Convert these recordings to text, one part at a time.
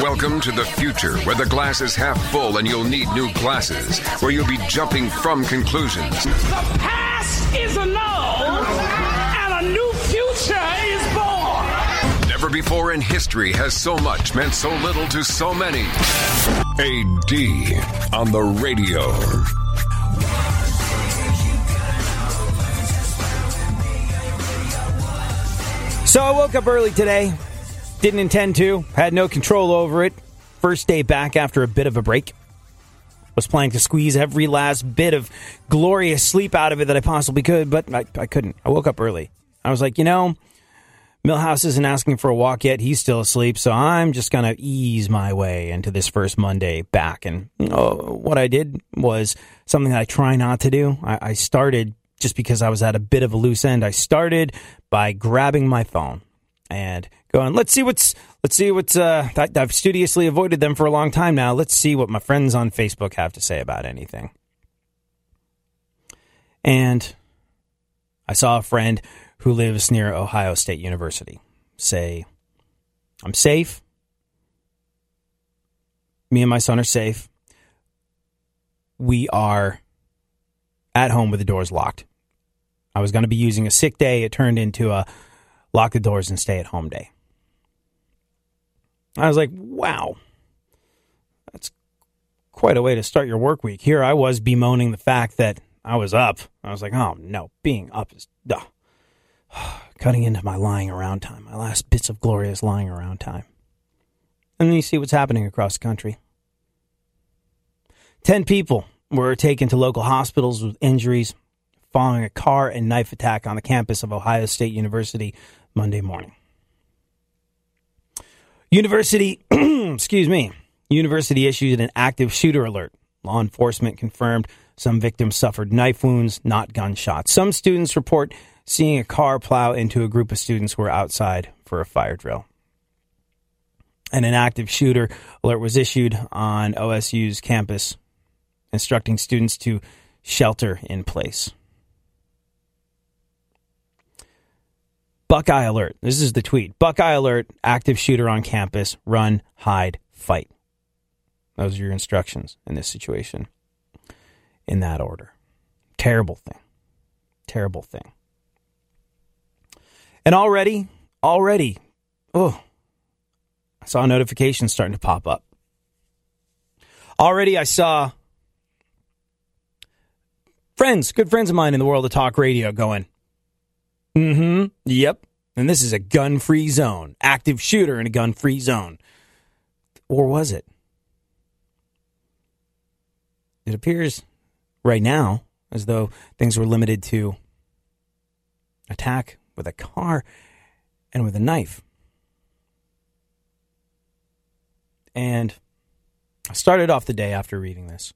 Welcome to the future where the glass is half full and you'll need new glasses, where you'll be jumping from conclusions. The past is a no, and a new future is born. Never before in history has so much meant so little to so many. AD on the radio. So I woke up early today. Didn't intend to. Had no control over it. First day back after a bit of a break. Was planning to squeeze every last bit of glorious sleep out of it that I possibly could, but I, I couldn't. I woke up early. I was like, you know, Millhouse isn't asking for a walk yet. He's still asleep, so I'm just going to ease my way into this first Monday back. And what I did was something that I try not to do. I, I started just because I was at a bit of a loose end. I started by grabbing my phone and going, let's see what's, let's see what's, uh, I've studiously avoided them for a long time now. Let's see what my friends on Facebook have to say about anything. And I saw a friend who lives near Ohio State University say, I'm safe. Me and my son are safe. We are at home with the doors locked. I was going to be using a sick day. It turned into a lock the doors and stay at home day. I was like, wow, that's quite a way to start your work week. Here I was bemoaning the fact that I was up. I was like, oh no, being up is duh. cutting into my lying around time, my last bits of glorious lying around time. And then you see what's happening across the country. Ten people were taken to local hospitals with injuries following a car and knife attack on the campus of Ohio State University Monday morning. University, excuse me, university issued an active shooter alert. Law enforcement confirmed some victims suffered knife wounds, not gunshots. Some students report seeing a car plow into a group of students who were outside for a fire drill. And an active shooter alert was issued on OSU's campus, instructing students to shelter in place. Buckeye alert. This is the tweet. Buckeye alert, active shooter on campus, run, hide, fight. Those are your instructions in this situation. In that order. Terrible thing. Terrible thing. And already, already, oh, I saw notifications starting to pop up. Already I saw friends, good friends of mine in the world of talk radio going, Mm-hmm. Yep. And this is a gun free zone. Active shooter in a gun free zone. Or was it? It appears right now as though things were limited to attack with a car and with a knife. And I started off the day after reading this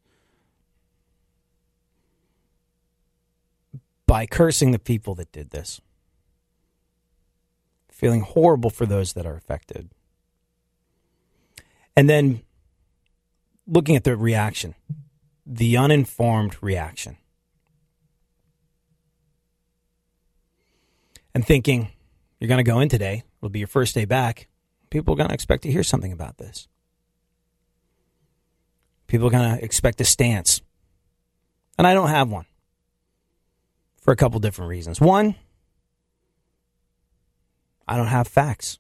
by cursing the people that did this, feeling horrible for those that are affected, and then looking at the reaction, the uninformed reaction, and thinking, you're going to go in today, it'll be your first day back. People are going to expect to hear something about this. People are going to expect a stance. And I don't have one. for a couple different reasons. One, I don't have facts.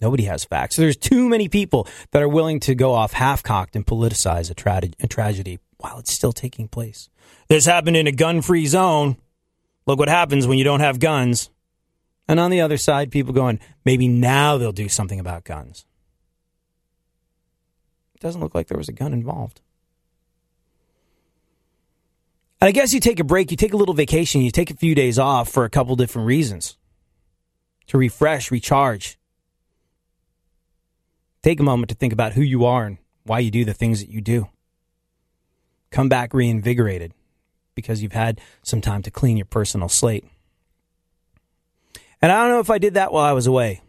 Nobody has facts. There's too many people that are willing to go off half cocked and politicize a, tra- a tragedy while it's still taking place. This happened in a gun free zone. Look what happens when you don't have guns. And on the other side, people going, maybe now they'll do something about guns. It doesn't look like there was a gun involved. And I guess you take a break, you take a little vacation, you take a few days off for a couple different reasons to refresh, recharge. Take a moment to think about who you are and why you do the things that you do. Come back reinvigorated because you've had some time to clean your personal slate. And I don't know if I did that while I was away,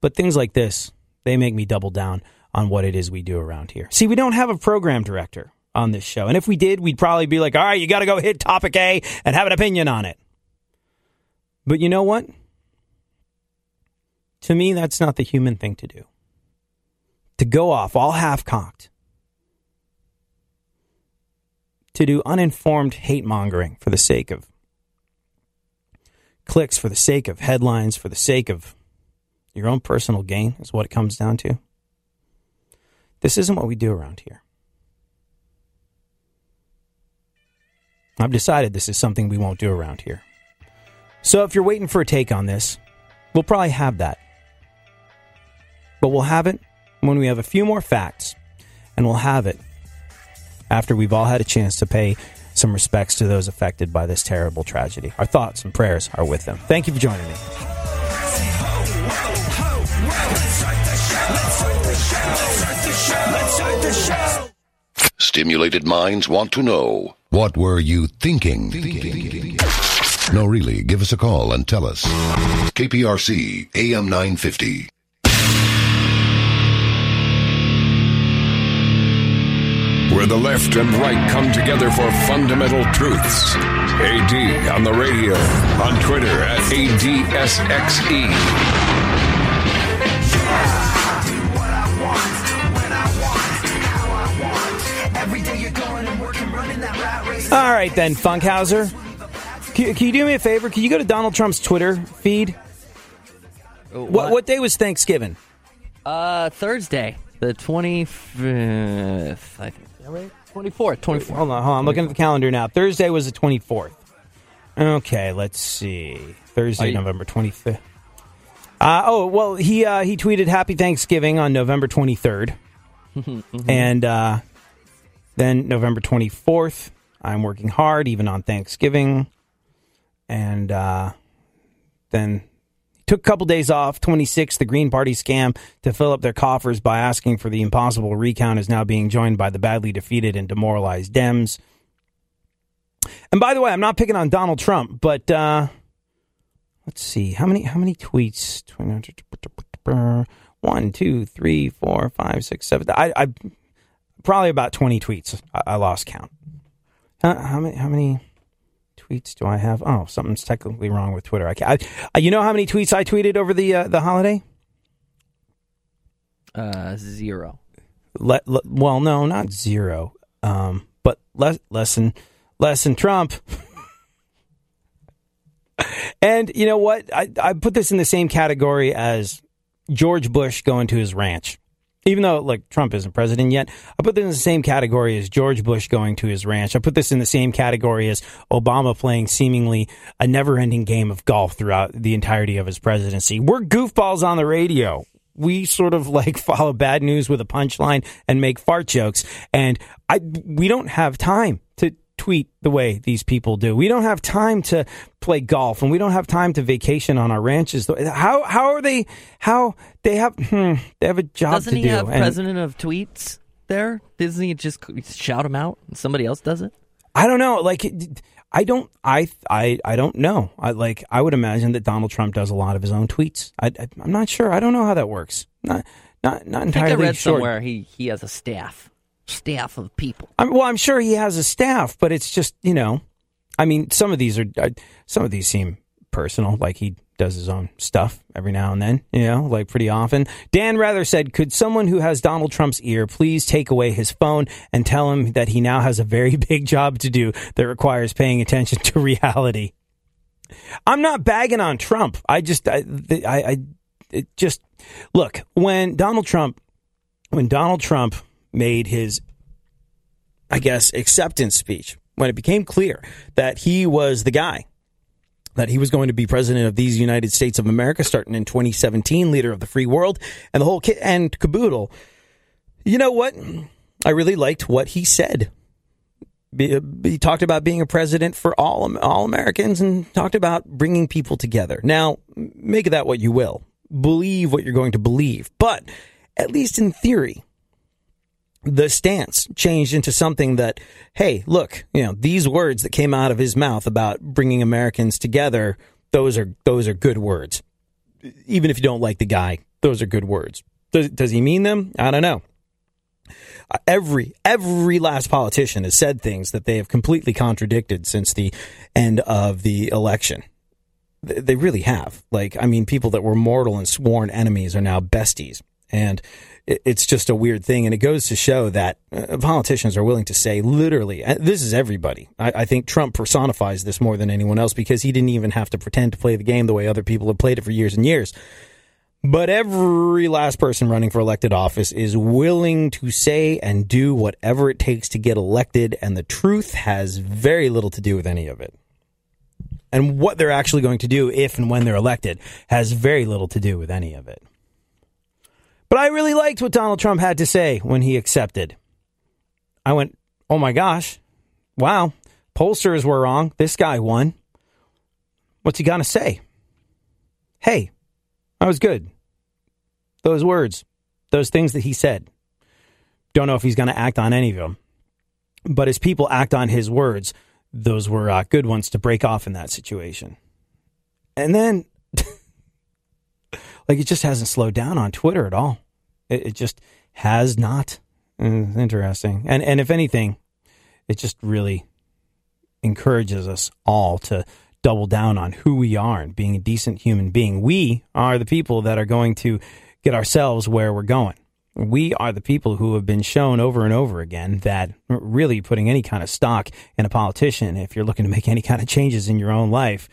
but things like this, they make me double down on what it is we do around here. See, we don't have a program director on this show. And if we did, we'd probably be like, all right, you got to go hit topic A and have an opinion on it. But you know what? To me, that's not the human thing to do. To go off all half cocked, to do uninformed hate mongering for the sake of clicks, for the sake of headlines, for the sake of your own personal gain, is what it comes down to. This isn't what we do around here. I've decided this is something we won't do around here. So if you're waiting for a take on this, we'll probably have that. But we'll have it when we have a few more facts, and we'll have it after we've all had a chance to pay some respects to those affected by this terrible tragedy. Our thoughts and prayers are with them. Thank you for joining me. Stimulated minds want to know what were you thinking? No, really, give us a call and tell us. KPRC AM 950. where the left and right come together for fundamental truths. AD on the radio, on Twitter at ADSXE. All right, then, Funkhauser. Can, can, you do me a favor? Can you go to Donald Trump's Twitter feed? What, what, what day was Thanksgiving? Uh, Thursday, the 25th right? Twenty fourth. Twenty fourth. Hold on, hold on. I'm looking at the calendar now. Thursday was the 24th. Okay, let's see. Thursday, you- November 25th. Uh, oh, well, he uh, he tweeted Happy Thanksgiving on November 23rd. And uh, then November 24th, I'm working hard, even on Thanksgiving. And uh, then took a couple days off. 26, the Green Party scam to fill up their coffers by asking for the impossible recount is now being joined by the badly defeated and demoralized Dems. And by the way, I'm not picking on Donald Trump, but uh, let's see how many how many tweets. One, two, three, four, five, six, seven. I, I probably about 20 tweets. I, I lost count. How, how many? How many? Tweets do I have? Oh, something's technically wrong with Twitter. I, can't, I uh, you know how many tweets I tweeted over the uh, the holiday? Uh, zero. Le, le, well, no, not zero, um, but less less than less than Trump. and you know what? I I put this in the same category as George Bush going to his ranch. Even though like Trump isn't president yet, I put this in the same category as George Bush going to his ranch. I put this in the same category as Obama playing seemingly a never-ending game of golf throughout the entirety of his presidency. We're goofballs on the radio. We sort of like follow bad news with a punchline and make fart jokes, and I we don't have time tweet the way these people do. We don't have time to play golf and we don't have time to vacation on our ranches. How how are they how they have hmm, they have a job Doesn't to he do. have and president of tweets there? Doesn't he just shout them out and somebody else does it? I don't know. Like I don't I I I don't know. I like I would imagine that Donald Trump does a lot of his own tweets. I, I am not sure. I don't know how that works. Not not not I think entirely I read sure. somewhere he, he has a staff. Staff of people. I'm, well, I'm sure he has a staff, but it's just you know, I mean, some of these are uh, some of these seem personal, like he does his own stuff every now and then, you know, like pretty often. Dan Rather said, "Could someone who has Donald Trump's ear please take away his phone and tell him that he now has a very big job to do that requires paying attention to reality." I'm not bagging on Trump. I just, I, I, I just look when Donald Trump, when Donald Trump made his, I guess, acceptance speech, when it became clear that he was the guy, that he was going to be president of these United States of America starting in 2017, leader of the free world, and the whole kit and caboodle. You know what? I really liked what he said he talked about being a president for all all Americans and talked about bringing people together. Now, make of that what you will. Believe what you're going to believe, but at least in theory, the stance changed into something that, hey, look, you know, these words that came out of his mouth about bringing Americans together, those are those are good words. Even if you don't like the guy, those are good words. Does, does he mean them? I don't know every every last politician has said things that they have completely contradicted since the end of the election. They really have. Like, I mean, people that were mortal and sworn enemies are now besties, and it's just a weird thing. And it goes to show that uh, politicians are willing to say, literally, uh, this is everybody. I, I think Trump personifies this more than anyone else because he didn't even have to pretend to play the game the way other people have played it for years and years. But every last person running for elected office is willing to say and do whatever it takes to get elected, and the truth has very little to do with any of it. And what they're actually going to do if and when they're elected has very little to do with any of it. But I really liked what Donald Trump had to say when he accepted. I went, oh my gosh, wow, pollsters were wrong. This guy won. What's he going to say? Hey, I was good those words, those things that he said. Don't know if he's going to act on any of them. But as people act on his words, those were uh, good ones to break off in that situation. And then, like, it just hasn't slowed down on Twitter at all. It, it just has not. Mm, interesting. And and if anything, it just really encourages us all to double down on who we are and being a decent human being. We are the people that are going to get ourselves where we're going. We are the people who have been shown over and over again that really putting any kind of stock in a politician, if you're looking to make any kind of changes in your own life,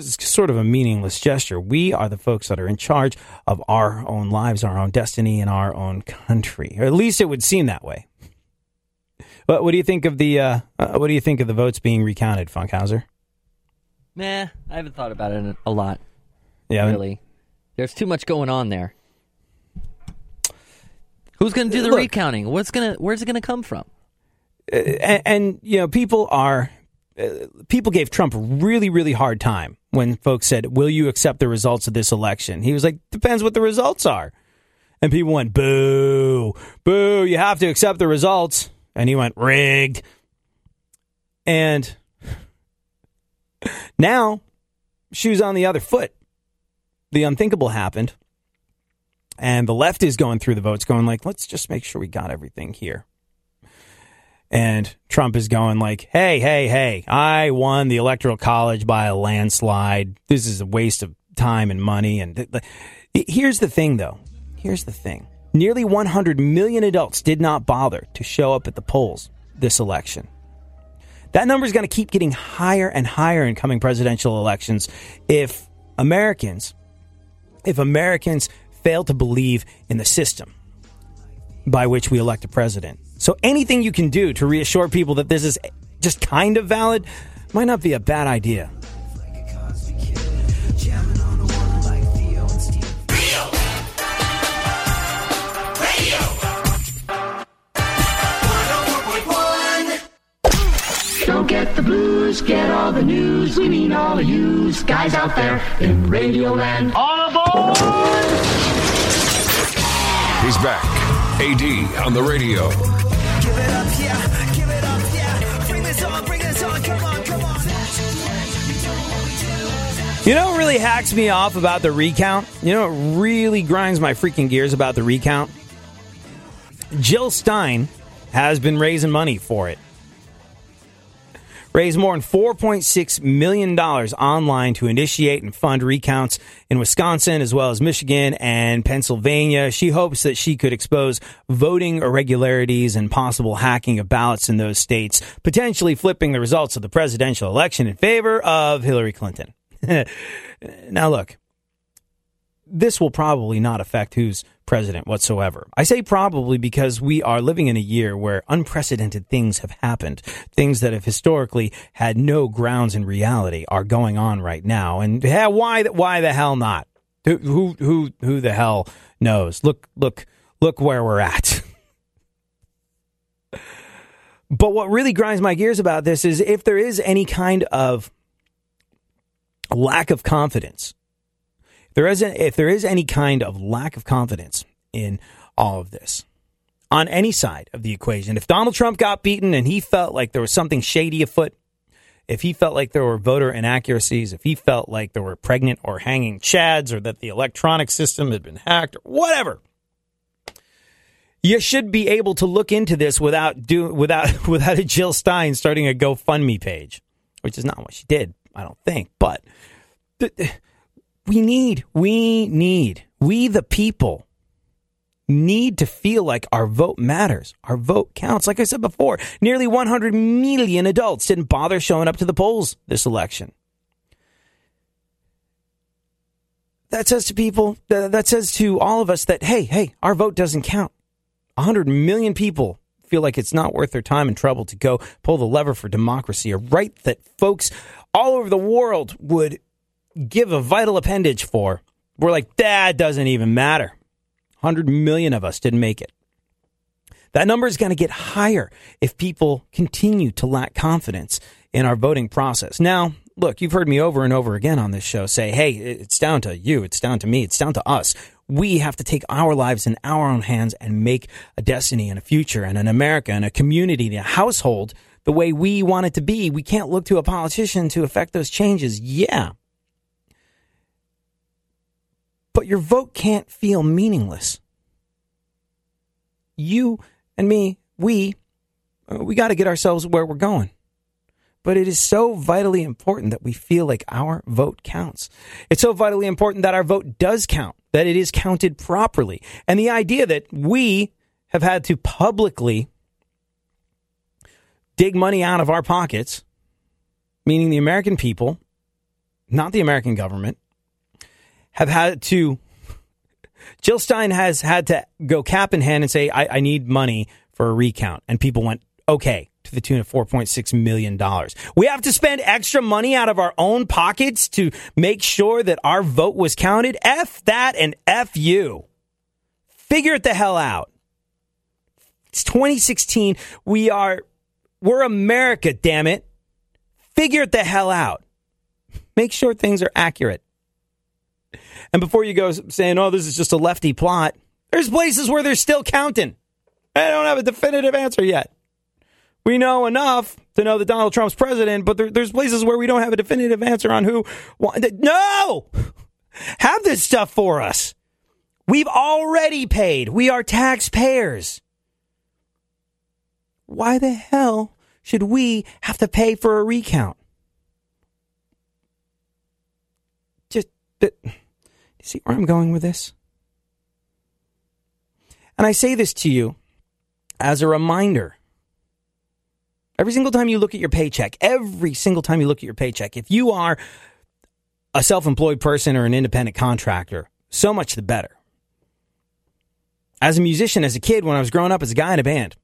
sort of a meaningless gesture. We are the folks that are in charge of our own lives, our own destiny, and our own country. Or at least it would seem that way. But what do you think of the uh, uh, what do you think of the votes being recounted, Funkhauser? Nah, I haven't thought about it a lot. Yeah, really. There's too much going on there. Who's going to do the Look, recounting? What's going to where's it going to come from? Uh, and, and, you know, people are uh, people gave Trump a really really hard time when folks said, "Will you accept the results of this election?" He was like, "Depends what the results are." And people went, "Boo, boo! You have to accept the results." And he went, "Rigged." And now, shoes on the other foot the unthinkable happened. And the left is going through the votes, going like, let's just make sure we got everything here. And Trump is going like, hey, hey, hey, I won the electoral college by a landslide. This is a waste of time and money. And th- th- here's the thing, though. Here's the thing. Nearly 100 million adults did not bother to show up at the polls this election. That number is going to keep getting higher and higher in coming presidential elections if Americans if Americans fail to believe in the system by which we elect a president. So anything you can do to reassure people that this is just kind of valid might not be a bad idea. Don't get the blues, get all the news. We mean all of you guys out there in Radioland. All aboard! He's back. AD on the radio. You know what really hacks me off about the recount? You know what really grinds my freaking gears about the recount? Jill Stein has been raising money for it. raised more than $4.6 million online to initiate and fund recounts in Wisconsin as well as Michigan and Pennsylvania. She hopes that she could expose voting irregularities and possible hacking of ballots in those states, potentially flipping the results of the presidential election in favor of Hillary Clinton. now, look, this will probably not affect who's president whatsoever. I say probably because we are living in a year where unprecedented things have happened. Things that have historically had no grounds in reality are going on right now. And yeah, why why the hell not? Who who who, who the hell knows? Look look look where we're at. but what really grinds my gears about this is if there is any kind of lack of confidence there is if there is any kind of lack of confidence in all of this on any side of the equation, if Donald Trump got beaten and he felt like there was something shady afoot, if he felt like there were voter inaccuracies, if he felt like there were pregnant or hanging chads or that the electronic system had been hacked or whatever, you should be able to look into this without do without without a Jill Stein starting a GoFundMe page, which is not what she did, I don't think. But we need, we need, we the people need to feel like our vote matters. Our vote counts. Like I said before, nearly 100 million adults didn't bother showing up to the polls this election. That says to people, that says to all of us that, hey, hey, our vote doesn't count. 100 million people feel like it's not worth their time and trouble to go pull the lever for democracy, a right that folks all over the world would give a vital appendage for, we're like, that doesn't even matter. 100 million of us didn't make it. That number is going to get higher if people continue to lack confidence in our voting process. Now, look, you've heard me over and over again on this show say, hey, it's down to you, it's down to me, it's down to us. We have to take our lives in our own hands and make a destiny and a future and an America and a community and a household the way we want it to be. We can't look to a politician to affect those changes. Yeah, but your vote can't feel meaningless. You and me, we, uh, we got to get ourselves where we're going. But it is so vitally important that we feel like our vote counts. It's so vitally important that our vote does count, that it is counted properly. And the idea that we have had to publicly dig money out of our pockets, meaning the American people, not the American government, have had to. Jill Stein has had to go cap in hand and say, I, I need money for a recount. And people went, okay, to the tune of $4.6 million. We have to spend extra money out of our own pockets to make sure that our vote was counted. F that and F you. Figure it the hell out. It's 2016. We are, we're America, damn it. Figure it the hell out. Make sure things are accurate. And before you go saying, oh, this is just a lefty plot, there's places where they're still counting. I don't have a definitive answer yet. We know enough to know that Donald Trump's president, but there, there's places where we don't have a definitive answer on who. No! Have this stuff for us. We've already paid. We are taxpayers. Why the hell should we have to pay for a recount? Just. See where I'm going with this? And I say this to you as a reminder. Every single time you look at your paycheck, every single time you look at your paycheck, if you are a self employed person or an independent contractor, so much the better. As a musician, as a kid, when I was growing up as a guy in a band,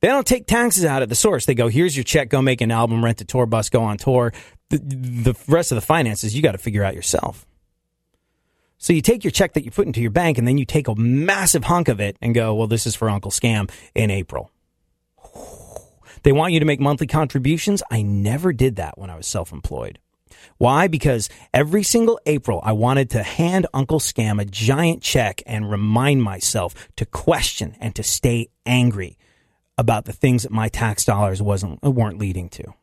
they don't take taxes out at the source. They go, here's your check, go make an album, rent a tour bus, go on tour. The, the rest of the finances, you got to figure out yourself. So you take your check that you put into your bank and then you take a massive hunk of it and go, well, this is for Uncle Scam in April. They want you to make monthly contributions. I never did that when I was self employed. Why? Because every single April, I wanted to hand Uncle Scam a giant check and remind myself to question and to stay angry about the things that my tax dollars wasn't weren't leading to.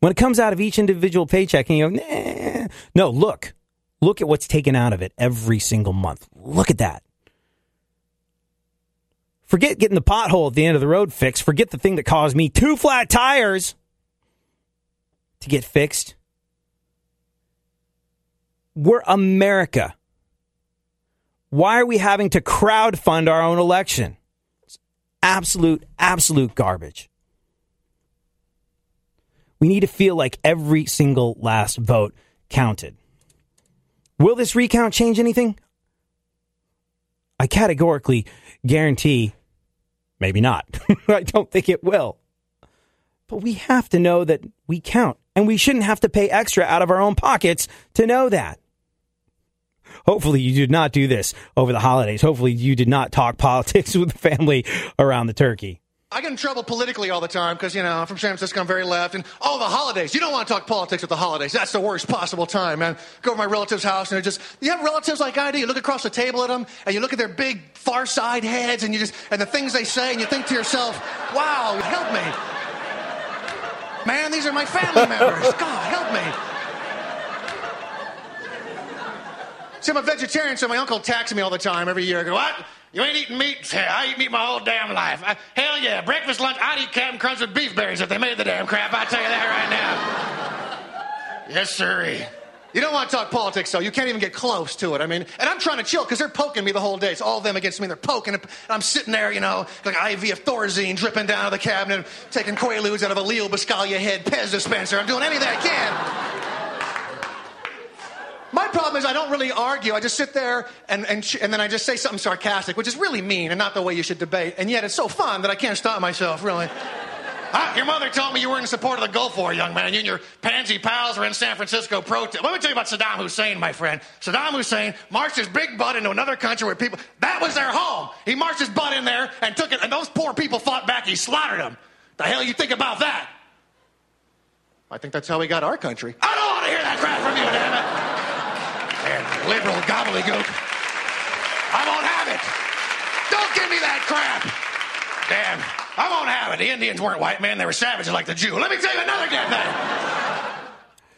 When it comes out of each individual paycheck and you go, nah. no, look, look at what's taken out of it every single month. Look at that. Forget getting the pothole at the end of the road fixed. Forget the thing that caused me two flat tires to get fixed. We're America. Why are we having to crowd fund our own election? It's absolute, absolute garbage. We need to feel like every single last vote counted. Will this recount change anything? I categorically guarantee maybe not. I don't think it will. But we have to know that we count, and we shouldn't have to pay extra out of our own pockets to know that. Hopefully, you did not do this over the holidays. Hopefully, you did not talk politics with the family around the turkey. I get in trouble politically all the time because, you know, I'm from San Francisco, I'm very left. And, oh, the holidays. You don't want to talk politics at the holidays. That's the worst possible time, man. Go to my relative's house and they're just, you have relatives like I do. You look across the table at them and you look at their big far side heads and you just, and the things they say and you think to yourself, wow, help me. Man, these are my family members. God, help me. See, I'm a vegetarian, so my uncle attacks me all the time every year. I go, what? You ain't eating meat? Yeah, I eat meat my whole damn life. I, hell yeah, breakfast, lunch, I'd eat Captain Crunch with beef berries if they made the damn crap. I tell you that right now. yes, sirree. You don't want to talk politics, though. You can't even get close to it. I mean, and I'm trying to chill because they're poking me the whole day. It's all them against me. They're poking, and I'm sitting there, you know, like IV of Thorazine dripping down out of the cabinet, taking Quaaludes out of a Leo Buscaglia head Pez dispenser. I'm doing anything I can. My problem is I don't really argue. I just sit there and, and, and then I just say something sarcastic, which is really mean and not the way you should debate. And yet it's so fun that I can't stop myself, really. Ah, your mother told me you were in support of the Gulf War, young man. You and your pansy pals were in San Francisco protest. Let me tell you about Saddam Hussein, my friend. Saddam Hussein marched his big butt into another country where people, that was their home. He marched his butt in there and took it, and those poor people fought back. He slaughtered them. The hell you think about that? I think that's how we got our country. I don't want to hear that crap from you, damn it. Liberal gobbledygook. I won't have it. Don't give me that crap. Damn. I won't have it. The Indians weren't white men. They were savages like the Jew. Let me tell you another damn thing.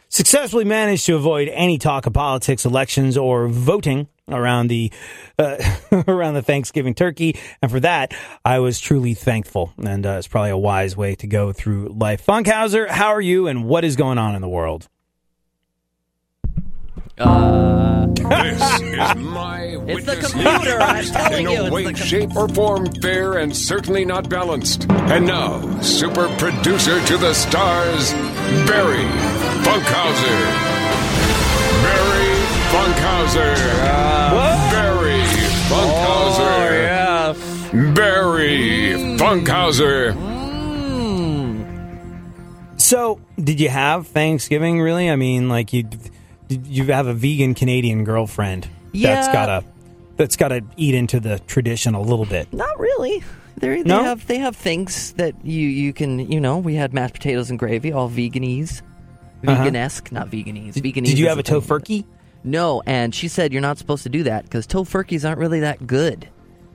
successfully managed to avoid any talk of politics, elections, or voting around the uh, around the Thanksgiving turkey, and for that I was truly thankful. And uh, it's probably a wise way to go through life. Funkhauser, how are you, and what is going on in the world? Uh, This is my It's the computer, I'm list. telling in you, no it's way, com- shape, or form fair and certainly not balanced. And now, super producer to the stars, Barry Funkhauser. Barry Funkhauser. Barry Funkhauser. yeah. Barry Funkhauser. So, did you have Thanksgiving? Really? I mean, like you, did you have a vegan Canadian girlfriend that's Yeah. gotta that's gotta eat into the tradition a little bit. Not really. They're, they No? have they have things that you you can you know we had mashed potatoes and gravy all veganese, vegan-esque, not veganese. Veganese. Uh-huh. Did you have a tofurkey? No, and she said you're not supposed to do that because tofurkeys aren't really that good.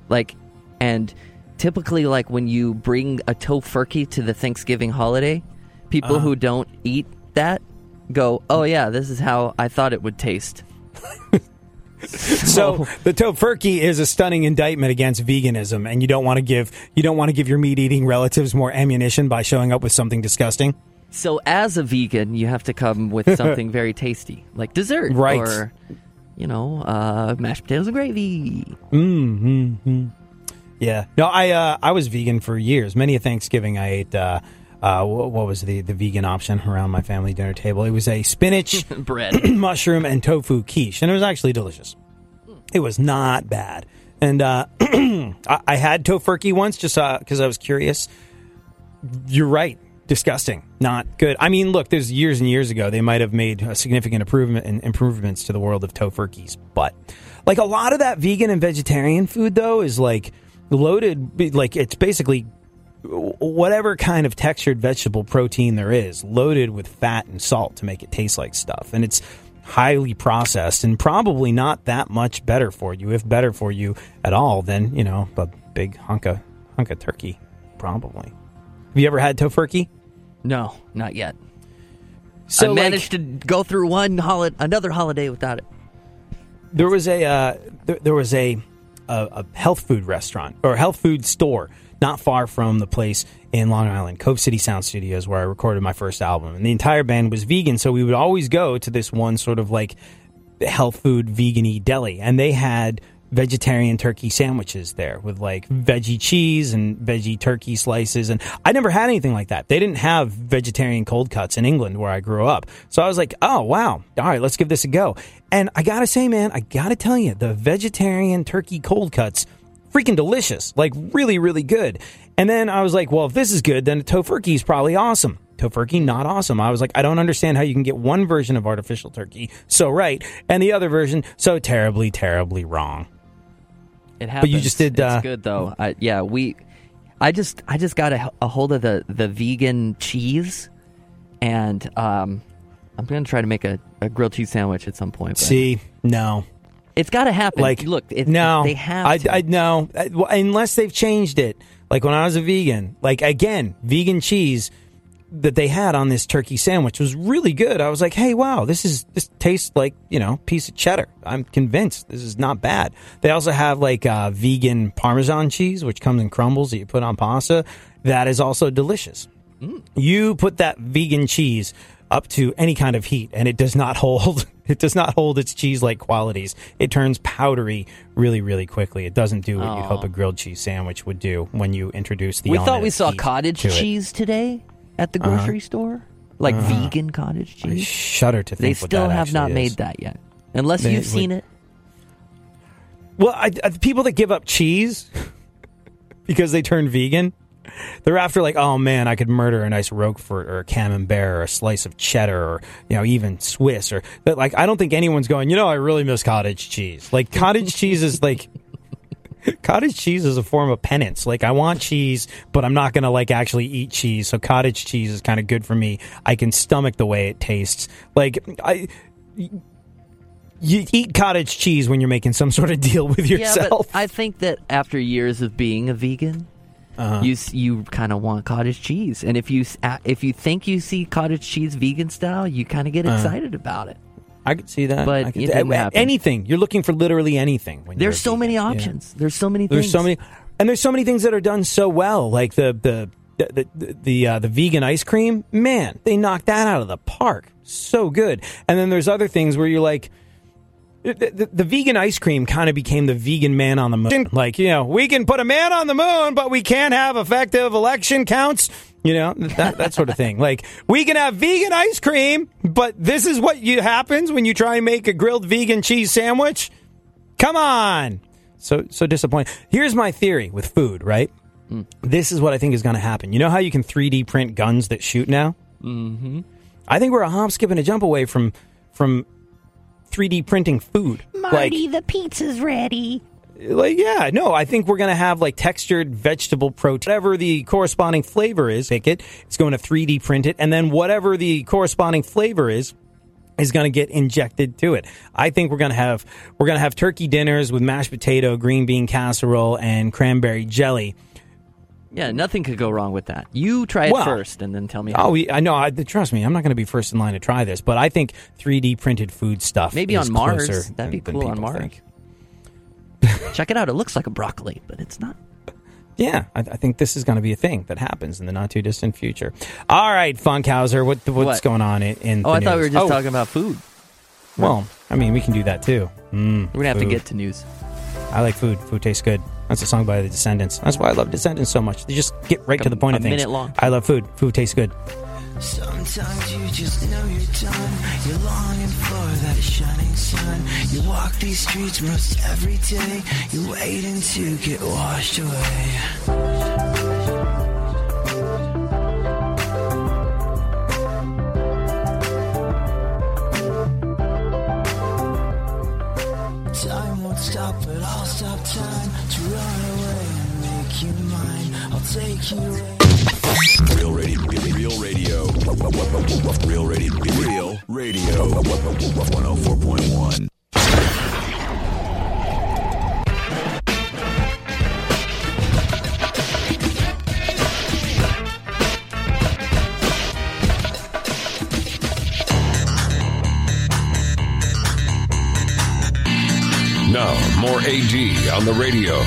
Like, and typically, like when you bring a tofurkey to the Thanksgiving holiday, people Uh-huh. who don't eat that go, "Oh yeah, this is how I thought it would taste." So the tofurkey is a stunning indictment against veganism, and you don't want to give you don't want to give your meat eating relatives more ammunition by showing up with something disgusting. So as a vegan, you have to come with something very tasty, like dessert, Right. Or you know, uh, mashed potatoes and gravy. Mmm. Yeah, no, I uh, I was vegan for years. Many a Thanksgiving, I ate. Uh, uh, what, what was the, the vegan option around my family dinner table? It was a spinach, Bread. mushroom, and tofu quiche, and it was actually delicious. It was not bad, and uh, I, I had tofurkey once just because I was curious. You're right. Disgusting. Not good. I mean, look, there's years and years ago they might have made a significant improvement and improvements to the world of tofurkeys, but like a lot of that vegan and vegetarian food though is like loaded like it's basically whatever kind of textured vegetable protein there is loaded with fat and salt to make it taste like stuff and it's highly processed and probably not that much better for you if better for you at all than you know a big hunk of hunk of turkey probably have you ever had tofurkey No, not yet. so I like, managed to go through one holiday, another holiday without it. there was a uh, there, there was a a, a health food restaurant or health food store not far from the place in Long Island, Cove City Sound Studios, where I recorded my first album. And the entire band was vegan, so we would always go to this one sort of like health food vegan deli, and they had vegetarian turkey sandwiches there with like veggie cheese and veggie turkey slices and I never had anything like that. They didn't have vegetarian cold cuts in England where I grew up. So I was like, "Oh, wow. All right, let's give this a go." And I got to say, man, I got to tell you, the vegetarian turkey cold cuts freaking delicious. Like really really good. And then I was like, "Well, if this is good, then tofurkey is probably awesome." Tofurkey, not awesome. I was like, I don't understand how you can get one version of artificial turkey so right and the other version so terribly, terribly wrong. It happens. But you just did, uh, good though. I, yeah, we. I just I just got a, a hold of the the vegan cheese, and um, I'm gonna try to make a, a grilled cheese sandwich at some point. But See, no. It's got to happen. Like, look, it, no, they have. I, to. I no, I- well, unless they've changed it. Like when I was a vegan, like again, vegan cheese that they had on this turkey sandwich was really good. I was like, hey, wow, this is this tastes like you know piece of cheddar. I'm convinced this is not bad. They also have like uh, vegan Parmesan cheese, which comes in crumbles that you put on pasta. That is also delicious. You put that vegan cheese up to any kind of heat, and it does not hold. It does not hold its cheese-like qualities. It turns powdery really, really quickly. It doesn't do what you'd hope a grilled cheese sandwich would do when you introduce the. we thought we saw cottage to it. cheese today at the uh-huh. grocery store, like uh-huh. vegan cottage I cheese. shudder to They think. what still have not actually made that yet, unless They you've seen would- it. Well, I, I, the people that give up cheese because they turn vegan, they're after like, oh man, I could murder a nice Roquefort or a Camembert or a slice of cheddar or you know even Swiss or but like I don't think anyone's going. You know, I really miss cottage cheese. Like cottage cheese is like. Cottage cheese is a form of penance. Like I want cheese, but I'm not gonna like actually eat cheese. So cottage cheese is kind of good for me. I can stomach the way it tastes. Like I, you eat cottage cheese when you're making some sort of deal with Yeah, yourself. but I think that after years of being a vegan, Uh-huh. you you kind of want cottage cheese, and if you if you think you see cottage cheese vegan style, you kind of get Uh-huh. excited about it. I could see that. But I could, didn't anything. You're looking for literally anything. When There's so vegan. many Yeah. options. There's so many. There's things. so many, and there's so many things that are done so well. Like the the the the the, uh, the vegan ice cream. Man, they knocked that out of the park. So good. And then there's other things where you're like. The, the, the vegan ice cream kind of became the vegan man on the moon. Like, you know, we can put a man on the moon, but we can't have effective election counts. You know, that, that sort of thing. Like, we can have vegan ice cream, but this is what you, happens when you try and make a grilled vegan cheese sandwich. Come on. So, so disappointing. Here's my theory with food, right? This is what I think is going to happen. You know how you can 3D print guns that shoot now? Mm-hmm. I think we're a hop, skip, and a jump away from from 3D printing food. Marty, the pizza's ready. Like, like yeah, no, I think we're going to have like textured vegetable protein, whatever the corresponding flavor is. Pick it. It's going to 3D print it, and then whatever the corresponding flavor is, is going to get injected to it. I think we're going to have we're going to have turkey dinners with mashed potato, green bean casserole, and cranberry jelly. Yeah, nothing could go wrong with that. You try it Well, first, and then tell me. Oh, how. we, I know. I, trust me, I'm not going to be first in line to try this, but I think 3D printed food stuff Maybe on Mars. That'd be than- than cool on Mars. Check it out. It looks like a broccoli, but it's not. Yeah, I, I think this is going to be a thing that happens in the not too distant future. All right, Funkhauser, what, what's What? going on in? in Oh, I thought we were just Oh, talking about food. Well, I mean, we can do that too. Mm, We're gonna have to get to news. I like food. Food tastes good. That's a song by the Descendents. That's why I love Descendents so much. They just get right Like to a- the point a of things. minute long. I love food. Food tastes good. Sometimes you just know you're done. You're longing for that shining sun. You walk these streets most every day. You're waiting to get washed away. Time won't stop, but I'll stop time to run away and make you mine. I'll take you away. Real radio, real radio, real radio, real radio, 104.1. more AD on the radio.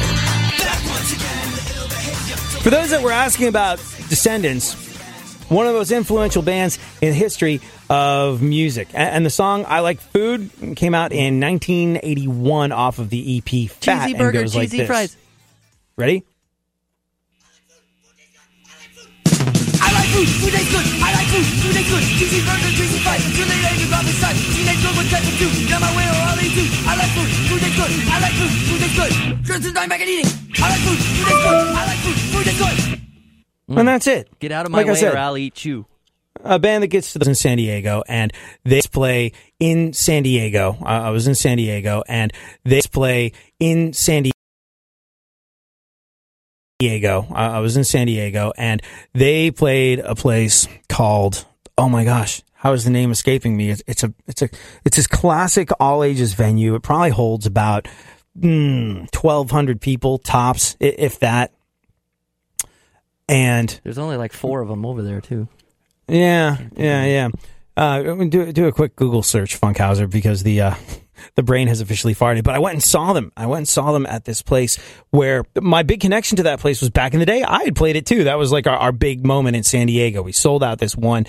For those that were asking about Descendents, one of the most influential bands in history of music. And the song I Like Food came out in 1981 off of the EP Fat Cheesy and burger, goes like cheesy this. fries. Ready? Food, food tastes good. I like food, food tastes good. Cheesy burger, cheesy fries, chili eggs on the side. Teenage girl with ketchup too. Got my way or I'll eat too. I like food, food tastes good. I like food, food tastes good. Drinks and dine back and eating. I like food, food tastes good. I like food, food tastes good. And that's it. Get out of my Like way said, or I'll eat you. a band that gets to the in San Diego and they play in San Diego. Uh, I was in San Diego and they play in San Diego. Uh, I was in San Diego and they played a place called oh my gosh how is the name escaping me? It's, it's a it's a it's this classic all ages venue. It probably holds about mm, 1200 people tops if that. And There's only like four of them over there too. yeah, yeah, yeah. Uh, do do a quick Google search, Funkhauser, because the uh, the brain has officially farted. But I went and saw them. I went and saw them at this place where my big connection to that place was back in the day. I had played it too. That was like our, our big moment in San Diego. We sold out this one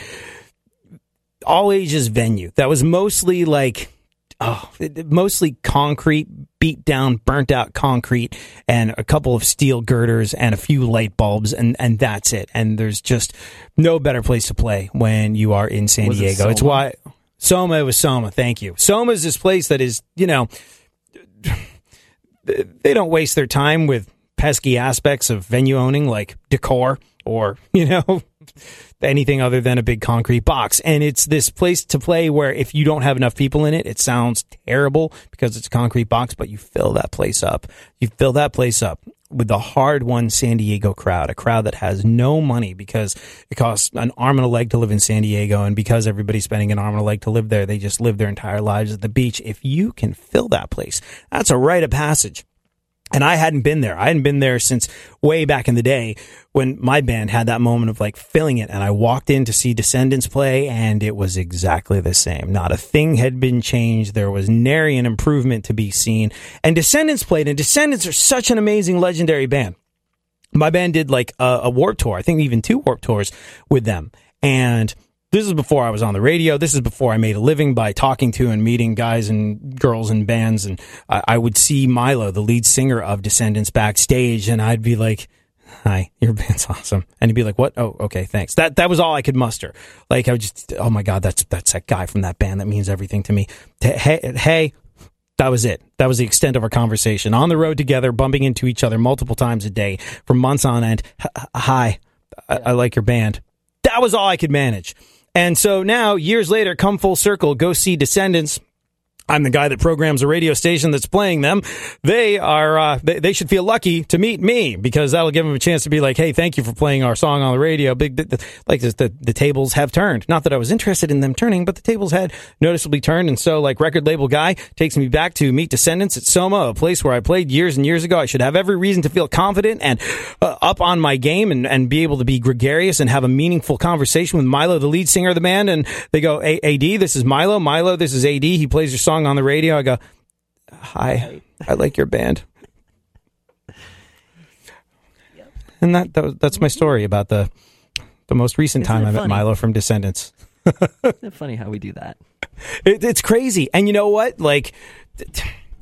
all ages venue that was mostly like oh, it- it- mostly concrete, beat down, burnt out concrete, and a couple of steel girders and a few light bulbs, and and that's it. And there's just no better place to play when you are in San Was it Diego. It's Soma? why Soma was Soma. Thank you. Soma is this place that is, you know, they don't waste their time with pesky aspects of venue owning like decor or, you know, anything other than a big concrete box. And it's this place to play where if you don't have enough people in it, it sounds terrible because it's a concrete box, but you fill that place up. You fill that place up with the hard won San Diego crowd, a crowd that has no money because it costs an arm and a leg to live in San Diego. And because everybody's spending an arm and a leg to live there, they just live their entire lives at the beach. If you can fill that place, that's a rite of passage. And I hadn't been there. I hadn't been there since way back in the day when my band had that moment of like filling it. And I walked in to see Descendents play and it was exactly the same. Not a thing had been changed. There was nary an improvement to be seen. And Descendents played and Descendents are such an amazing legendary band. My band did like a, a warp tour. I think even two warp tours with them. And this is before I was on the radio. This is before I made a living by talking to and meeting guys and girls and bands. And I, I would see Milo, the lead singer of Descendents, backstage, and I'd be like, "Hi, your band's awesome," and he'd be like, "What? Oh, okay, thanks." That that was all I could muster. Like I would just, "Oh my god, that's that's that guy from that band. That means everything to me." Hey, hey, that was it. That was the extent of our conversation. On the road together, bumping into each other multiple times a day for months on end. Hi, I, I like your band. That was all I could manage. And so now, years later, come full circle, go see Descendents. I'm the guy that programs a radio station that's playing them. They are, uh, they, they should feel lucky to meet me because that'll give them a chance to be like, hey, thank you for playing our song on the radio. Big, the, the, like the, the, the tables have turned. Not that I was interested in them turning, but the tables had noticeably turned. And so, like, record label guy takes me back to meet Descendents at Soma, a place where I played years and years ago. I should have every reason to feel confident and uh, up on my game and, and be able to be gregarious and have a meaningful conversation with Milo, the lead singer of the band. And they go, "A- AD, this is Milo. Milo, this is AD. He plays your song on the radio. I go, hi, I like your band. And that, that, that's my story about the the most recent Isn't time I met? Milo from Descendents. Isn't it funny how we do that? It, it's crazy. And you know what? Like,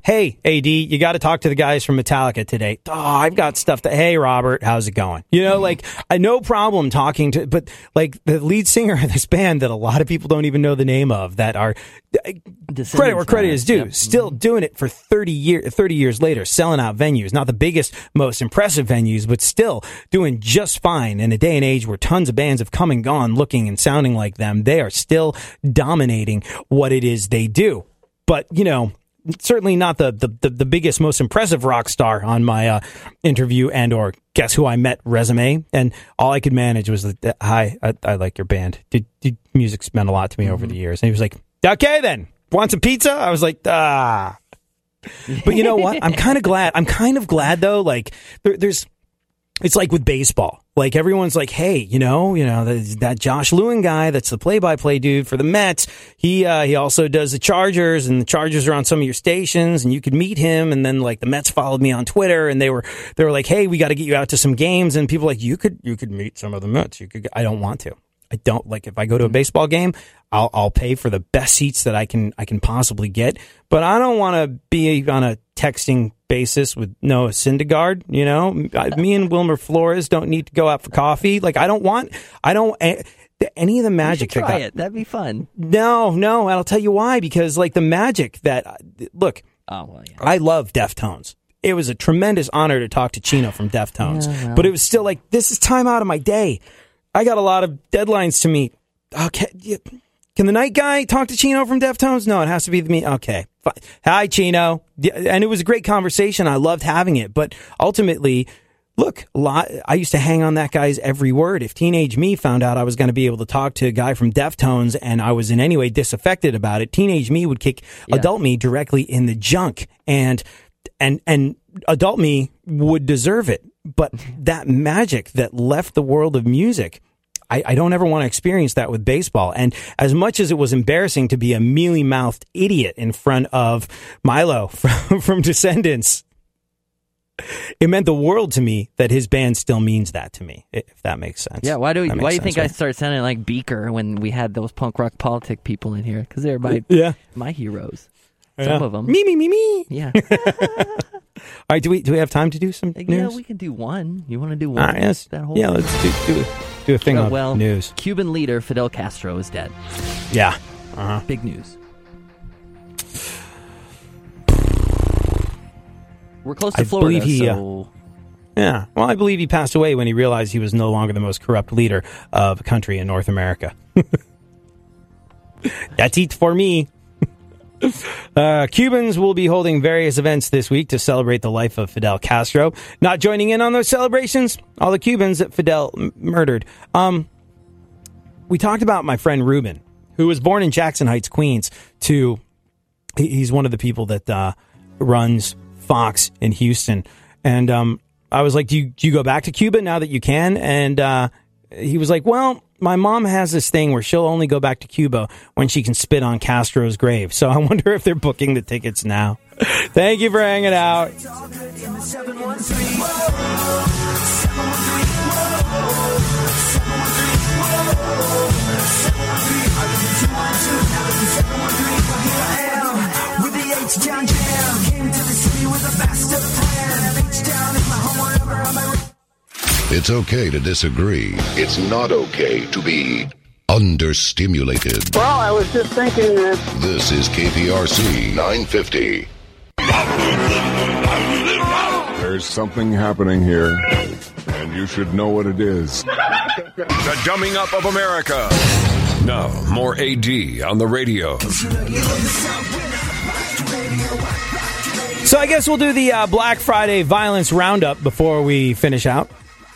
hey, AD, you got to talk to the guys from Metallica today. Oh, I've got stuff that, hey, Robert, how's it going? You know, like, I no problem talking to, but like the lead singer of this band that a lot of people don't even know the name of that are credit where credit is due, Yep. still doing it for 30 years, 30 years later, selling out venues, not the biggest, most impressive venues, but still doing just fine in a day and age where tons of bands have come and gone looking and sounding like them. They are still dominating what it is they do. But, you know, certainly not the, the, the, biggest, most impressive rock star on my uh, interview and or guess who I met resume. And all I could manage was that, hi, I, I like your band. Did, did music's meant a lot to me over the years. And he was like, okay then, want some pizza? I was like, ah. But you know what? I'm kind of glad. I'm kind of glad though. Like there, there's it's like with baseball. Like everyone's like, hey, you know, you know that, Josh Lewin guy, that's the play-by-play dude for the Mets. He uh, he also does the Chargers, and the Chargers are on some of your stations, and you could meet him. And then like the Mets followed me on Twitter, and they were they were like, hey, we got to get you out to some games. And people like, you could you could meet some of the Mets. You could. I don't want to. I don't like if I go to a mm-hmm. baseball game, I'll I'll pay for the best seats that I can I can possibly get, but I don't want to be on a texting basis with Noah Syndergaard. You know, me and Wilmer Flores don't need to go out for coffee. Like I don't want I don't any of the magic that Try got it. That'd be fun. no no. I'll tell you why because like the magic that uh, look. Oh well, yeah. I love Deftones. It was a tremendous honor to talk to Chino from Deftones, Yeah, well. but it was still like this is time out of my day. I got a lot of deadlines to meet. Okay, can the night guy talk to Chino from Deftones? No, it has to be me. Okay, fine. Hi, Chino. And it was a great conversation. I loved having it, but ultimately. Look, a lot. I used to hang on that guy's every word. If teenage me found out I was going to be able to talk to a guy from Deftones and I was in any way disaffected about it, teenage me would kick adult me directly in the junk, and and and adult me would deserve it. But that magic that left the world of music, I, I don't ever want to experience that with baseball. And as much as it was embarrassing to be a mealy mouthed idiot in front of Milo from, from Descendents, it meant the world to me that his band still means that to me, if that makes sense. Yeah, why do why do you think sense, I started sounding like Beaker when we had those punk rock politic people in here? Because they're my? Yeah. my heroes. Yeah. Some of them. Me, me, me, me. Yeah. All right, do we do we have time to do some yeah, news? we can do one. You want to do one? right, yes. That whole yeah, let's do, do, a, do a thing Oh, on well, news. Cuban leader Fidel Castro is dead. Yeah. Uh-huh. Big news. We're close to I Florida, he, uh, so Yeah. Well, I believe he passed away when he realized he was no longer the most corrupt leader of a country in North America. That's it for me. Uh, Cubans will be holding various events this week to celebrate the life of Fidel Castro. Not joining in on those celebrations, all the Cubans that Fidel m- murdered. Um, we talked about my friend Ruben, who was born in Jackson Heights, Queens. To he- he's one of the people that uh, runs Fox in Houston, and um, I was like, do you, do you go back to Cuba now that you can? And uh, he was like, well, my mom has this thing where she'll only go back to Cuba when she can spit on Castro's grave. So I wonder if they're booking the tickets now. Thank you for hanging out. It's okay to disagree. It's not okay to be understimulated. Well, I was just thinking that This is KPRC 950. There's something happening here, and you should know what it is. The dumbing up of America. Now, more AD on the radio. So I guess we'll do the uh, Black Friday violence roundup before we finish out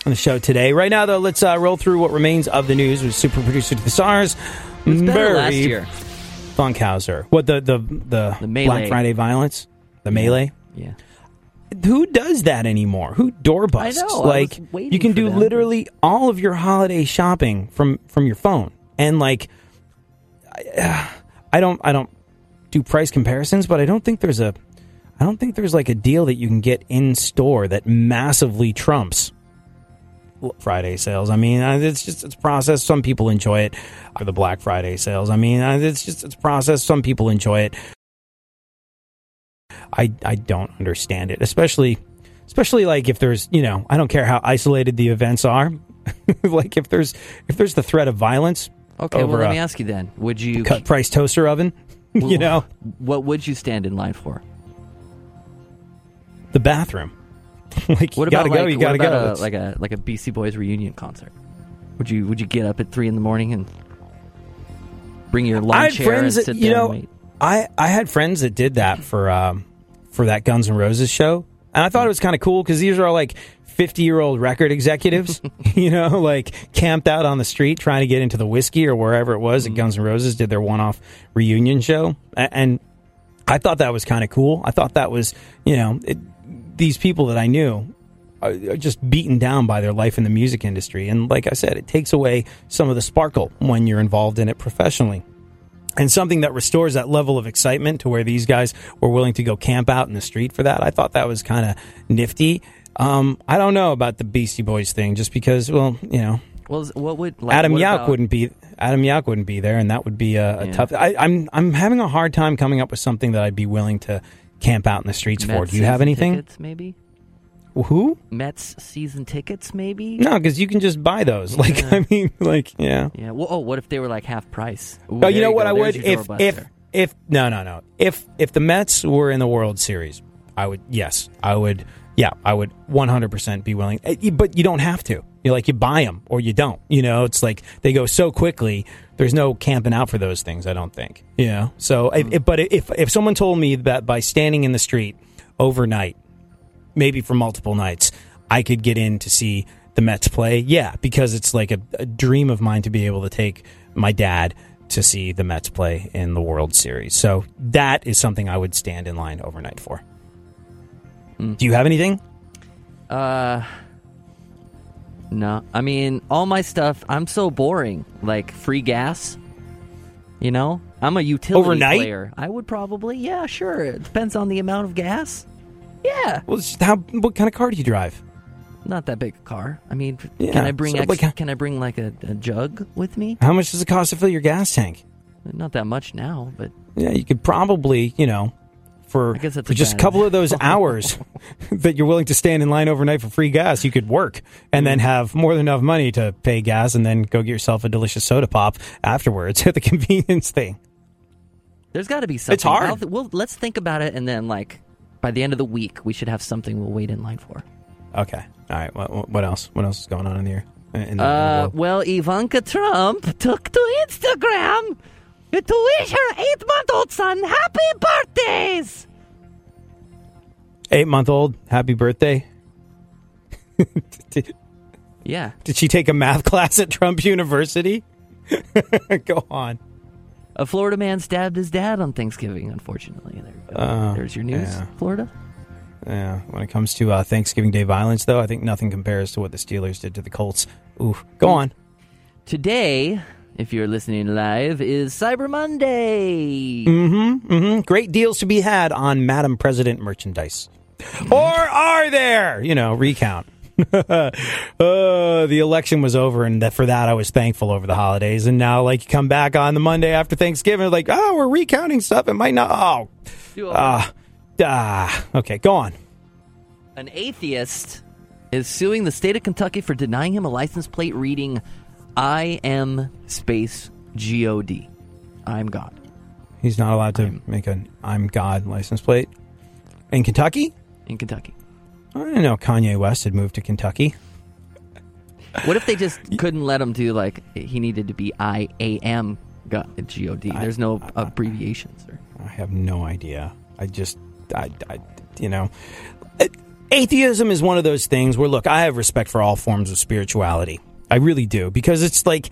on the show today. Right now, though, let's uh, roll through what remains of the news with super producer to the stars, better Barry year. Funkhauser. What the the the, The melee. Black Friday violence? The melee. Yeah. Who does that anymore? Who door I busts? know, I like was waiting you can for do them. literally all of your holiday shopping from from your phone, and like I, I don't I don't do price comparisons, but I don't think there's a I don't think there's like a deal that you can get in store that massively trumps Friday sales. I mean, it's just it's a process. Some people enjoy it for the Black Friday sales. I mean, it's just it's a process. Some people enjoy it. I I don't understand it, especially especially like if there's you know I don't care how isolated the events are. like if there's if there's the threat of violence. Okay, well, let me ask you then. Would you cut price toaster oven. you know what would you stand in line for? the bathroom. like What you gotta about go, like, you gotta about go. A, like a like a Beastie Boys reunion concert? Would you would you get up at three in the morning and bring your lawn I had chair friends and that you know. and wait? I I had friends that did that for um for that Guns N' Roses show, and I thought it was kind of cool because these are all like fifty year old record executives, you know, like camped out on the street trying to get into the whiskey or wherever it was. That Guns N' Roses did their one off reunion show, and I thought that was kind of cool. I thought that was you know it, these people that I knew are are just beaten down by their life in the music industry. And like I said, it takes away some of the sparkle when you're involved in it professionally. And something that restores that level of excitement to where these guys were willing to go camp out in the street for that. I thought that was kind of nifty. Um, I don't know about the Beastie Boys thing, just because, well, you know, Well, what would like, Adam what Yauch about- wouldn't be Adam Yauch wouldn't be there, and that would be a, a Yeah. tough. I, I'm I'm having a hard time coming up with something that I'd be willing to camp out in the streets for. Do you have anything? Tickets, maybe Who? Mets season tickets, maybe. No, because you can just buy those. Like I mean, like yeah. Yeah. Well, oh, what if they were like half price? Ooh, Oh, you know what? go. I would There's if if if no no no if if the Mets were in the World Series, I would yes I would yeah I would 100 percent be willing. Eh, But you don't have to. You like you buy them or you don't. You know, it's like they go so quickly. There's no camping out for those things. I don't think. You know. So, if, if, but if if someone told me that by standing in the street overnight, maybe for multiple nights, I could get in to see the Mets play. Yeah, because it's like a, a dream of mine to be able to take my dad to see the Mets play in the World Series. So that is something I would stand in line overnight for. Do you have anything? Uh, no. I mean, all my stuff. I'm so boring. Like free gas. You know, I'm a utility Overnight? player. I would probably, yeah, sure. It depends on the amount of gas. Yeah, Well, it's- how what kind of car do you drive? not that big a car. I mean, Yeah, can I bring so, ex- like, can I bring like a, a jug with me? How much does it cost to fill your gas tank? Not that much now, but Yeah, you could probably, you know, for, I guess that's for a just a couple of those hours that you're willing to stand in line overnight for free gas, you could work and then have more than enough money to pay gas and then go get yourself a delicious soda pop afterwards at the convenience thing. there's got to be something. It's hard. Th- well, let's think about it, and then like by the end of the week, we should have something we'll wait in line for. Okay. All right. What, what else? What else is going on in here? In the, in the Uh, well, Ivanka Trump took to Instagram to wish her eight-month-old son happy birthdays. Eight month old. Happy birthday. did, Yeah, did she take a math class at Trump University? go on. a Florida man stabbed his dad on Thanksgiving. Unfortunately, there you go. Uh, There's your news, yeah. Florida. Yeah. When it comes to uh, Thanksgiving Day violence, though, I think nothing compares to what the Steelers did to the Colts. Ooh. Go on. Today, if you're listening live, is Cyber Monday. Mm-hmm. Mm-hmm. Great deals to be had on Madam President merchandise. Or are there? You know, recount. uh, the election was over, and that for that I was thankful over the holidays. And now, like, you come back on the Monday after Thanksgiving, like, oh, we're recounting stuff. It might not. Oh, ah, ah. Okay, go on. An atheist is suing the state of Kentucky for denying him a license plate reading I am space God. I'm God. He's not allowed to make an "I'm God" license plate in Kentucky. In Kentucky. I didn't know Kanye West had moved to Kentucky. What if they just couldn't let him do like he needed to be I A M God There's no abbreviations or I have no idea. I just, I, I, you know, atheism is one of those things where, look, I have respect for all forms of spirituality. I really do because it's like,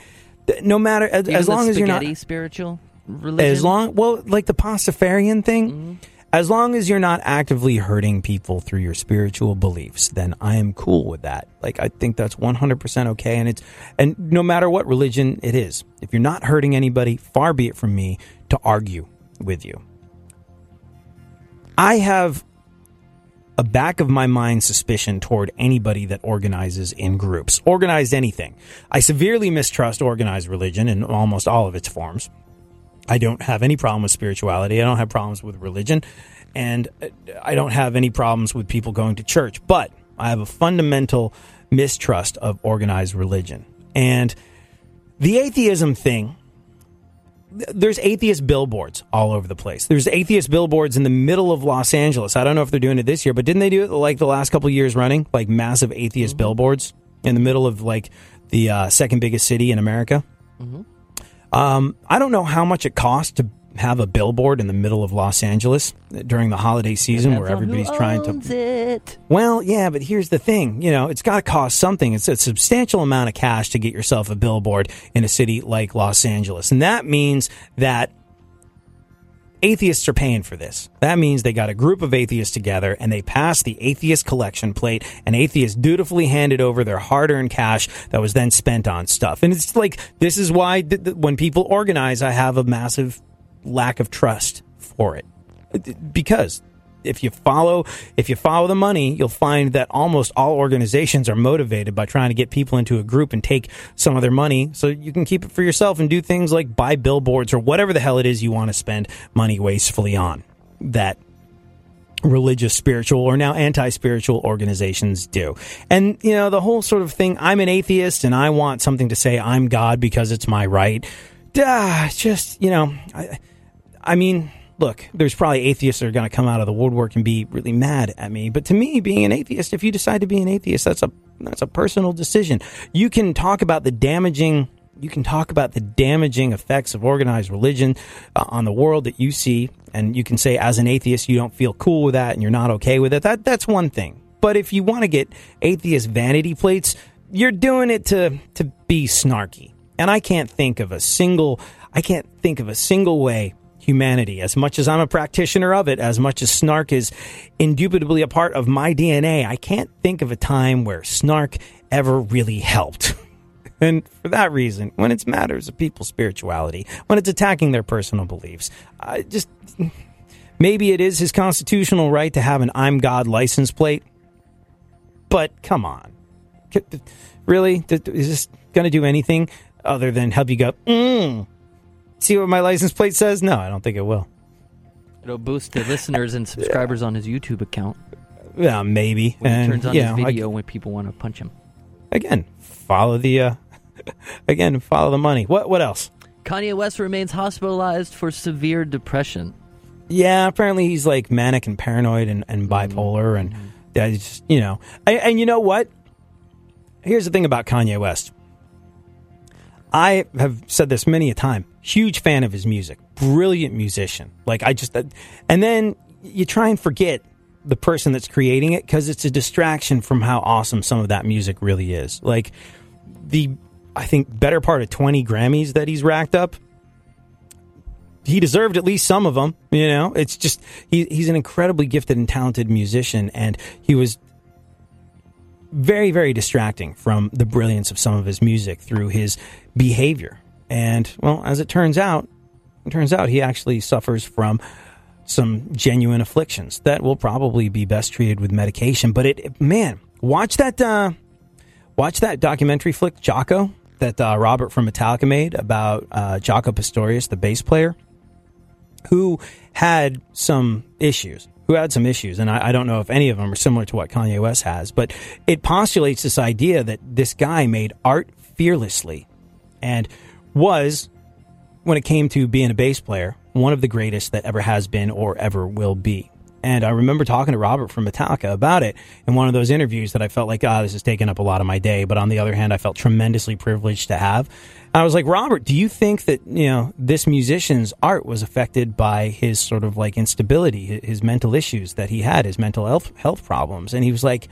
no matter as, as long as you're not spiritual religion. as long well like the pastafarian thing mm-hmm. as long as you're not actively hurting people through your spiritual beliefs then i am cool with that. Like i think that's 100% okay and it's and no matter what religion it is if you're not hurting anybody far be it from me to argue with you. I have a back of my mind suspicion toward anybody that organizes in groups organized anything i severely mistrust organized religion in almost all of its forms I don't have any problem with spirituality. I don't have problems with religion. And uh, I don't have any problems with people going to church. But I have a fundamental mistrust of organized religion. And the atheism thing, th- there's atheist billboards all over the place. There's atheist billboards in the middle of Los Angeles. I don't know if they're doing it this year, but didn't they do it like the last couple of years running? Like massive atheist billboards in the middle of like the uh, second biggest city in America? Um, I don't know how much it costs to have a billboard in the middle of Los Angeles during the holiday season where Depends everybody's trying to. it. Well, yeah, but here's the thing. You know, it's got to cost something. It's a substantial amount of cash to get yourself a billboard in a city like Los Angeles. And that means that atheists are paying for this. That means they got a group of atheists together and they passed the atheist collection plate, and atheists dutifully handed over their hard earned cash that was then spent on stuff. And it's like, this is why th- th- when people organize, I have a massive lack of trust for it. Because if you follow if you follow the money, you'll find that almost all organizations are motivated by trying to get people into a group and take some of their money so you can keep it for yourself and do things like buy billboards or whatever the hell it is you want to spend money wastefully on. That religious, spiritual, or now anti spiritual organizations do. And, you know, the whole sort of thing I'm an atheist and I want something to say I'm God because it's my right. Duh, just, you know, I, I mean, look, there's probably atheists that are going to come out of the woodwork and be really mad at me. But to me, being an atheist, if you decide to be an atheist, that's a that's a personal decision. You can talk about the damaging. You can talk about the damaging effects of organized religion uh, on the world that you see, and you can say, as an atheist, you don't feel cool with that, and you're not okay with it. That that's one thing. But if you want to get atheist vanity plates, you're doing it to to be snarky. And I can't think of a single I can't think of a single way humanity. As much as I'm a practitioner of it, as much as snark is indubitably a part of my DNA, I can't think of a time where snark ever really helped. And for that reason, when it's matters of people's spirituality, when it's attacking their personal beliefs, I just maybe it is his constitutional right to have an I'm God license plate. But come on. Really? Is this going to do anything other than help you go, mm, see what my license plate says? No, I don't think it will. It'll boost the listeners and subscribers on his YouTube account. Yeah, maybe. When he And, turns on his know, I- video when people want to punch him. again, follow the uh, again, follow the money. What what else? Kanye West remains hospitalized for severe depression. Yeah, apparently he's like manic and paranoid and, and bipolar, and that is just, you know. And, and you know what? Here's the thing about Kanye West. I have said this many a time. Huge fan of his music, brilliant musician. Like I just, and then you try and forget the person that's creating it because it's a distraction from how awesome some of that music really is. Like the, I think better part of twenty Grammys that he's racked up he deserved at least some of them. You know, it's just he, he's an incredibly gifted and talented musician, and he was very, very distracting from the brilliance of some of his music through his behavior. And well, as it turns out, it turns out he actually suffers from some genuine afflictions that will probably be best treated with medication. But it, man, watch that, uh, watch that documentary flick Jaco that uh, Robert from Metallica made about uh, Jaco Pastorius, the bass player who had some issues, who had some issues, and I, I don't know if any of them are similar to what Kanye West has, but it postulates this idea that this guy made art fearlessly and was, when it came to being a bass player, one of the greatest that ever has been or ever will be. And I remember talking to Robert from Metallica about it in one of those interviews that I felt like, ah, this is taking up a lot of my day. But on the other hand, I felt tremendously privileged to have. I was like, Robert, do you think that, you know, this musician's art was affected by his sort of like instability, his mental issues that he had, his mental health, health problems? And he was like,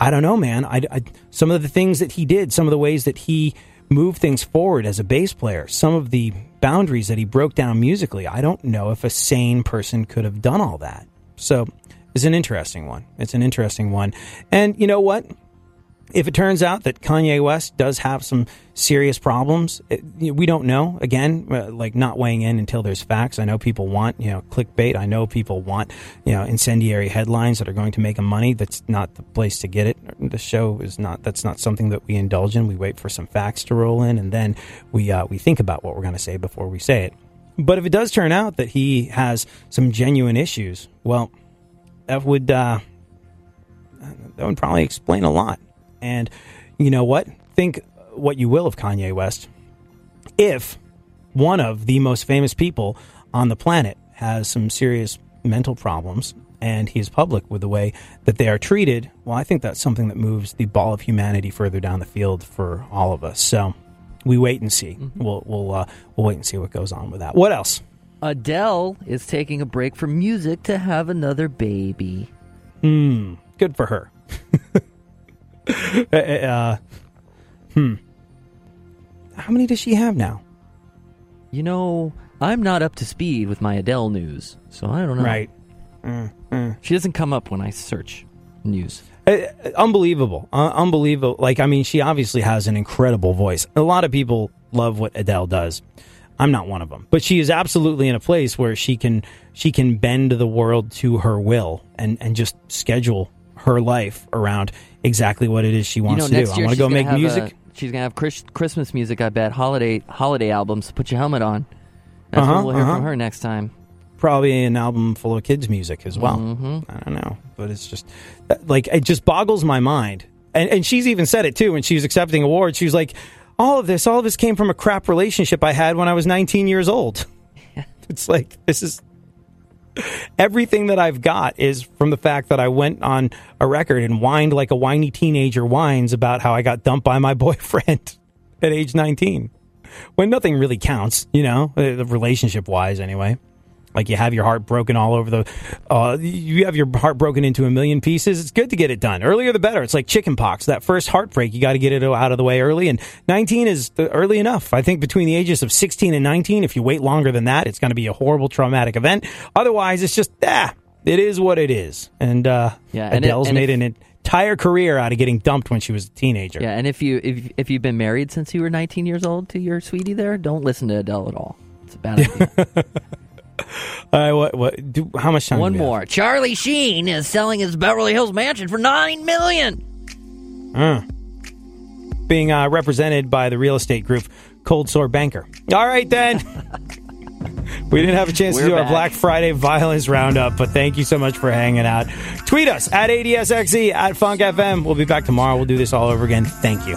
I don't know, man. I, I, some of the things that he did, some of the ways that he moved things forward as a bass player, some of the boundaries that he broke down musically, I don't know if a sane person could have done all that. So it's an interesting one. It's an interesting one. And you know what? If it turns out that Kanye West does have some serious problems, it, know, we don't know. Again, uh, like not weighing in until there's facts. I know people want, you know, clickbait. I know people want, you know, incendiary headlines that are going to make them money. That's not the place to get it. The show is not. That's not something that we indulge in. We wait for some facts to roll in, and then we uh, we think about what we're going to say before we say it. But if it does turn out that he has some genuine issues, well, that would uh, that would probably explain a lot. And you know what? Think what you will of Kanye West. If one of the most famous people on the planet has some serious mental problems and he is public with the way that they are treated, well, I think that's something that moves the ball of humanity further down the field for all of us. So we wait and see. We'll we'll uh, we'll wait and see what goes on with that. What else? Adele is taking a break from music to have another baby. Hmm. Good for her. uh, uh, hmm. How many does she have now? You know, I'm not up to speed with my Adele news, so I don't know. Right. Mm, mm. She doesn't come up when I search news. Uh, unbelievable. Uh, unbelievable. Like, I mean, she obviously has an incredible voice. A lot of people love what Adele does. I'm not one of them, but she is absolutely in a place where she can she can bend the world to her will and and just schedule her life around exactly what it is she wants you know, to do. I want to go make music. A, she's gonna have Chris, Christmas music. I bet holiday holiday albums. Put your helmet on. That's Uh-huh, what we'll hear uh-huh. from her next time. Probably an album full of kids' music as well. Mhm. I don't know, but it's just like it just boggles my mind. And and she's even said it too when she was accepting awards. She was like, "All of this, all of this came from a crap relationship I had when I was 19 years old." it's like this is everything that I've got is from the fact that I went on a record and whined like a whiny teenager whines about how I got dumped by my boyfriend at age 19. When nothing really counts, you know, relationship wise anyway. Like you have your heart broken all over the, uh, you have your heart broken into a million pieces. It's good to get it done earlier the better. It's like chicken pox. That first heartbreak, you got to get it out of the way early. And 19 is early enough. I think between the ages of 16 and 19, if you wait longer than that, it's going to be a horrible traumatic event. Otherwise, it's just ah, it is what it is. And uh, Yeah, and it- Adele's and made if- an entire career out of getting dumped when she was a teenager. Yeah, and if you if if you've been married since you were 19 years old to your sweetie, there, don't listen to Adele at all. It's a bad idea. Uh, what? What? Do, how much time? One do we have? more. Charlie Sheen is selling his Beverly Hills mansion for nine million. Uh, being uh, represented by the real estate group Cold Sore Banker. All right, then. we didn't have a chance to We're do our. Black Friday violence roundup, but thank you so much for hanging out. Tweet us at ADSXE, at Funk FM. We'll be back tomorrow. We'll do this all over again. Thank you.